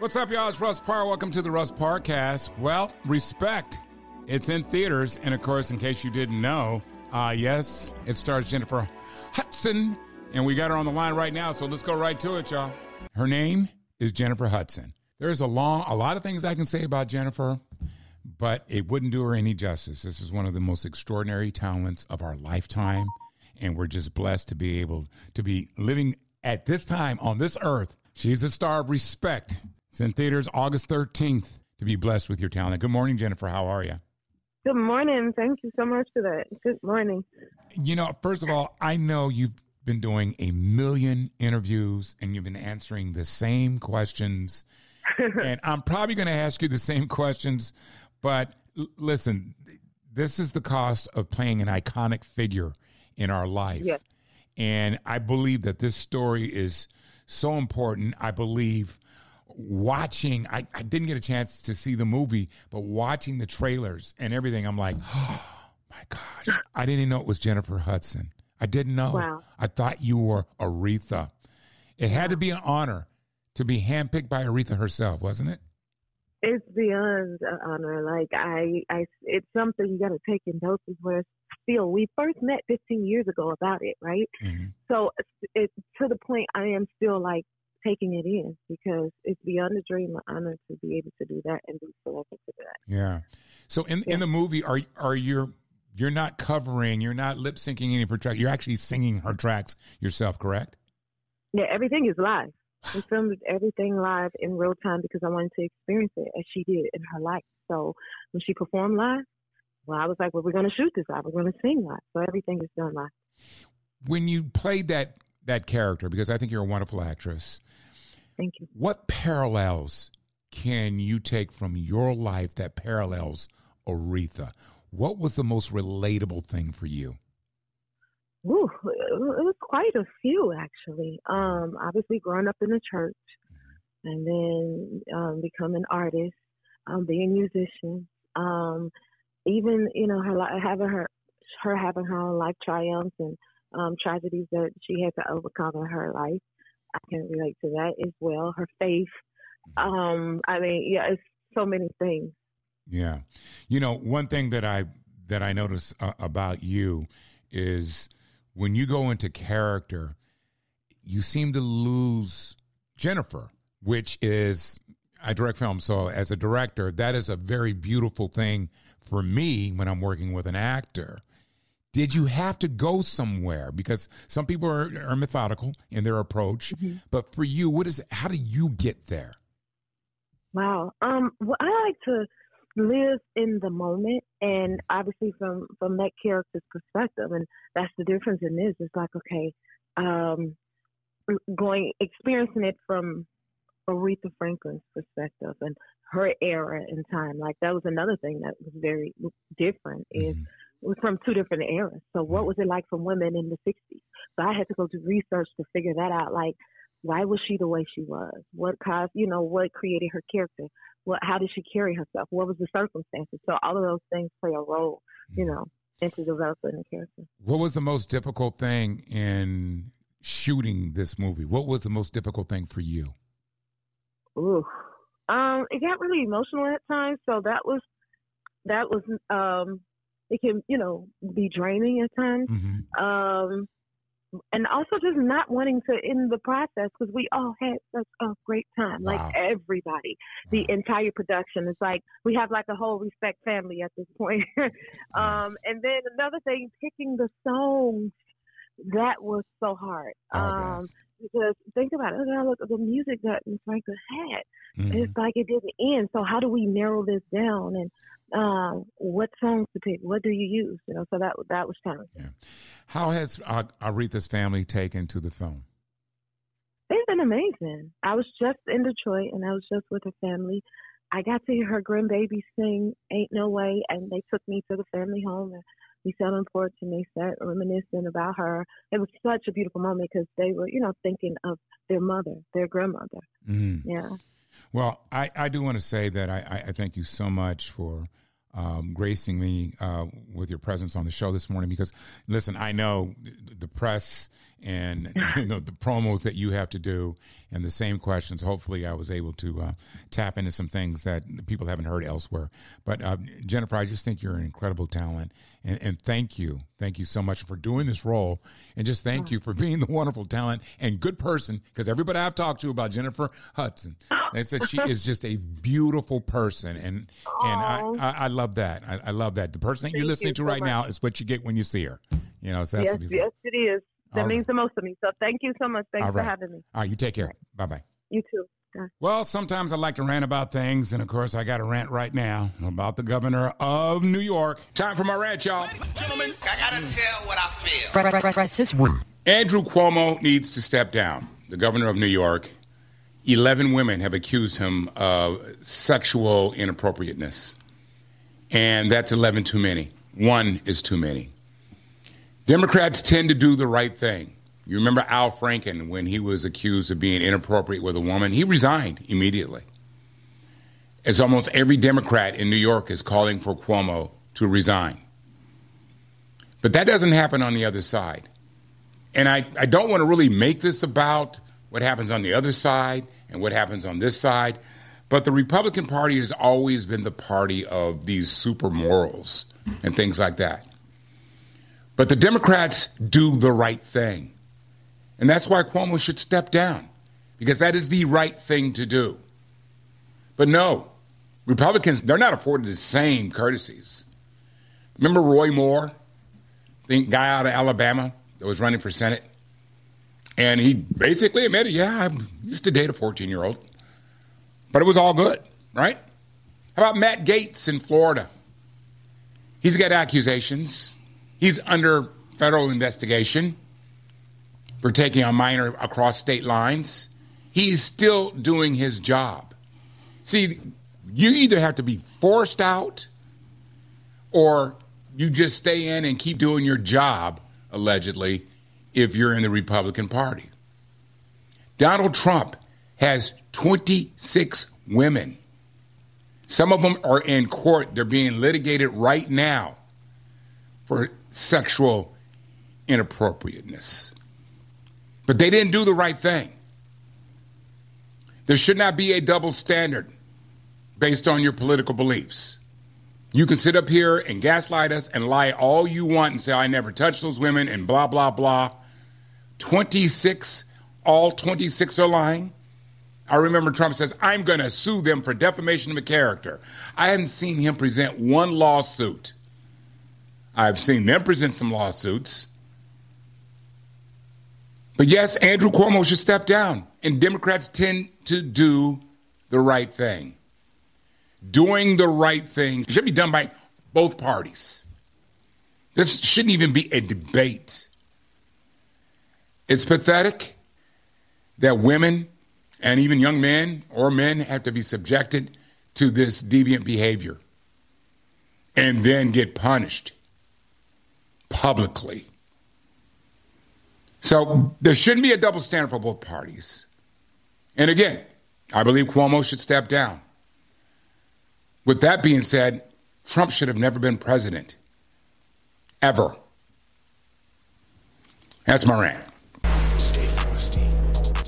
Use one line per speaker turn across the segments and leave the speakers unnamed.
What's up, y'all? It's Russ Parr. Welcome to the Russ Parcast. Well, respect. It's in theaters, and of course, in case you didn't know, uh, yes, it stars Jennifer Hudson, and we got her on the line right now. So let's go right to it, y'all. Her name is Jennifer Hudson. There's a long, a lot of things I can say about Jennifer, but it wouldn't do her any justice. This is one of the most extraordinary talents of our lifetime, and we're just blessed to be able to be living at this time on this earth. She's the star of Respect. It's in theaters August 13th to be blessed with your talent. Good morning, Jennifer. How are you?
Good morning. Thank you so much for that. Good morning.
You know, first of all, I know you've been doing a million interviews and you've been answering the same questions. and I'm probably going to ask you the same questions, but l- listen, this is the cost of playing an iconic figure in our life.
Yes.
And I believe that this story is so important. I believe watching, I, I didn't get a chance to see the movie, but watching the trailers and everything, I'm like, oh my gosh, I didn't even know it was Jennifer Hudson. I didn't know.
Wow.
I thought you were Aretha. It had to be an honor to be handpicked by Aretha herself, wasn't it?
It's beyond an honor. Like I, I, it's something you got to take in doses. Where still, we first met 15 years ago about it, right?
Mm-hmm.
So it to the point I am still like taking it in because it's beyond a dream, an honor to be able to do that and be selected to do that.
Yeah. So in
Yeah.
in the movie, are are you you're not covering, you're not lip syncing any of her tracks. You're actually singing her tracks yourself, correct?
Yeah, everything is live. We filmed everything live in real time because I wanted to experience it as she did in her life. So when she performed live, well, I was like, well, we're going to shoot this live. We're going to sing live. So everything is done live.
When you played that that character, because I think you're a wonderful actress,
Thank you.
what parallels can you take from your life that parallels Aretha? What was the most relatable thing for you?
Ooh, it was quite a few actually. Um, obviously growing up in the church, and then um, becoming an artist, um, being a musician, um, even you know her having her her having her own life triumphs and um, tragedies that she had to overcome in her life. I can relate to that as well. Her faith. Um, I mean, yeah, it's so many things.
Yeah, you know, one thing that I that I notice uh, about you is when you go into character, you seem to lose Jennifer, which is I direct film. So as a director, that is a very beautiful thing for me when I'm working with an actor. Did you have to go somewhere? Because some people are, are methodical in their approach, but for you, what is? How do you get there?
Wow. Um, well, I like to live in the moment, and obviously from from that character's perspective, and that's the difference in this. It's like okay, um, going experiencing it from Aretha Franklin's perspective and her era in time. Like that was another thing that was very different. Is we're from two different eras. So what was it like for women in the '60s? So I had to go do research to figure that out. Like why was she the way she was? What caused, you know, what created her character? What, how did she carry herself? What was the circumstances? So all of those things play a role, you know, into developing the character.
What was the most difficult thing in shooting this movie? What was the most difficult thing for you?
Ooh, um, it got really emotional at times. So that was, that was, um, it can, you know, be draining at times.
Mm-hmm.
Um, and also just not wanting to end the process because we all had such a great time.
Wow.
Like everybody, the entire production. is like we have like a whole respect family at this point. um, and then another thing, picking the songs. That was so hard.
Oh,
um, because think about it. Look at the music that Miss Franklin had.
Mhm.
It's like it didn't end. So how do we narrow this down? And um, what songs to pick? What do you use? You know, so that that was challenging.
Yeah. How has uh, Aretha's family taken to the film?
They've been amazing. I was just in Detroit and I was just with her family. I got to hear her grandbaby sing Ain't No Way and they took me to the family home and we sat on the porch and they sat reminiscing about her. It was such a beautiful moment because they were, you know, thinking of their mother, their grandmother. Mm. Yeah.
Well, I, I do want to say that I, I thank you so much for um, gracing me uh, with your presence on the show this morning because, listen, I know the press and you know the promos that you have to do and the same questions. Hopefully i was able to uh, tap into some things that people haven't heard elsewhere. But uh, jennifer i just think you're an incredible talent and, and, thank you. Thank you so much for doing this role and just thank you for being the wonderful talent and good person because everybody i've talked to about jennifer hudson they said she is just a beautiful person and and I, I, I, love that. I, I, love that. The person that you're listening you to so right much. now is what you get when you see her. You know so
yes, yes it is that All means right. the most to me. So thank you so much. Thanks All for right. having me.
All right, you take care. Right. Bye bye.
You too.
Well, sometimes I like to rant about things, and of course, I got a rant right now about the governor of New York. Time for my rant, y'all. Gentlemen, I gotta tell what I feel. Press his one. Andrew Cuomo needs to step down. The governor of New York. Eleven women have accused him of sexual inappropriateness, and that's eleven too many. One is too many. Democrats tend to do the right thing. You remember Al Franken when he was accused of being inappropriate with a woman? He resigned immediately. As almost every Democrat in New York is calling for Cuomo to resign. But that doesn't happen on the other side. And I, I don't want to really make this about what happens on the other side and what happens on this side. But the Republican Party has always been the party of these super morals and things like that. But the Democrats do the right thing. And that's why Cuomo should step down, because that is the right thing to do. But no, Republicans, they're not afforded the same courtesies. Remember Roy Moore, the guy out of Alabama that was running for Senate? And he basically admitted, yeah, I used to date a 14 year old. But it was all good, right? How about Matt Gaetz in Florida? He's got accusations He's under federal investigation for taking a minor across state lines. He's still doing his job. See, you either have to be forced out or you just stay in and keep doing your job, allegedly, if you're in the Republican Party. Donald Trump has 26 women. Some of them are in court. They're being litigated right now for sexual inappropriateness. But they didn't do the right thing. There should not be a double standard based on your political beliefs. You can sit up here and gaslight us and lie all you want and say, I never touched those women and blah, blah, blah. 26, all 26 are lying. I remember Trump says, I'm going to sue them for defamation of character. I haven't seen him present one lawsuit I've seen them present some lawsuits. But yes, Andrew Cuomo should step down. And Democrats tend to do the right thing. Doing the right thing should be done by both parties. This shouldn't even be a debate. It's pathetic that women and even young men or men have to be subjected to this deviant behavior and then get punished publicly. So there shouldn't be a double standard for both parties. And again, I believe Cuomo should step down. With that being said, Trump should have never been president. Ever. That's my rant.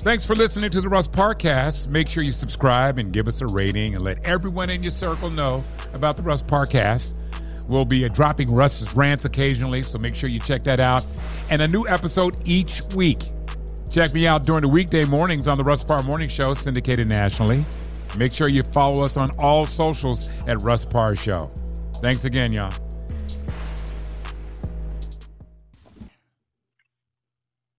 Thanks for listening to the Russ Parcast. Make sure you subscribe and give us a rating and let everyone in your circle know about the Russ Parcast. We'll be dropping Russ's rants occasionally, so make sure you check that out. And a new episode each week. Check me out during the weekday mornings on the Russ Parr Morning Show, syndicated nationally. Make sure you follow us on all socials at Russ Parr Show. Thanks again, y'all.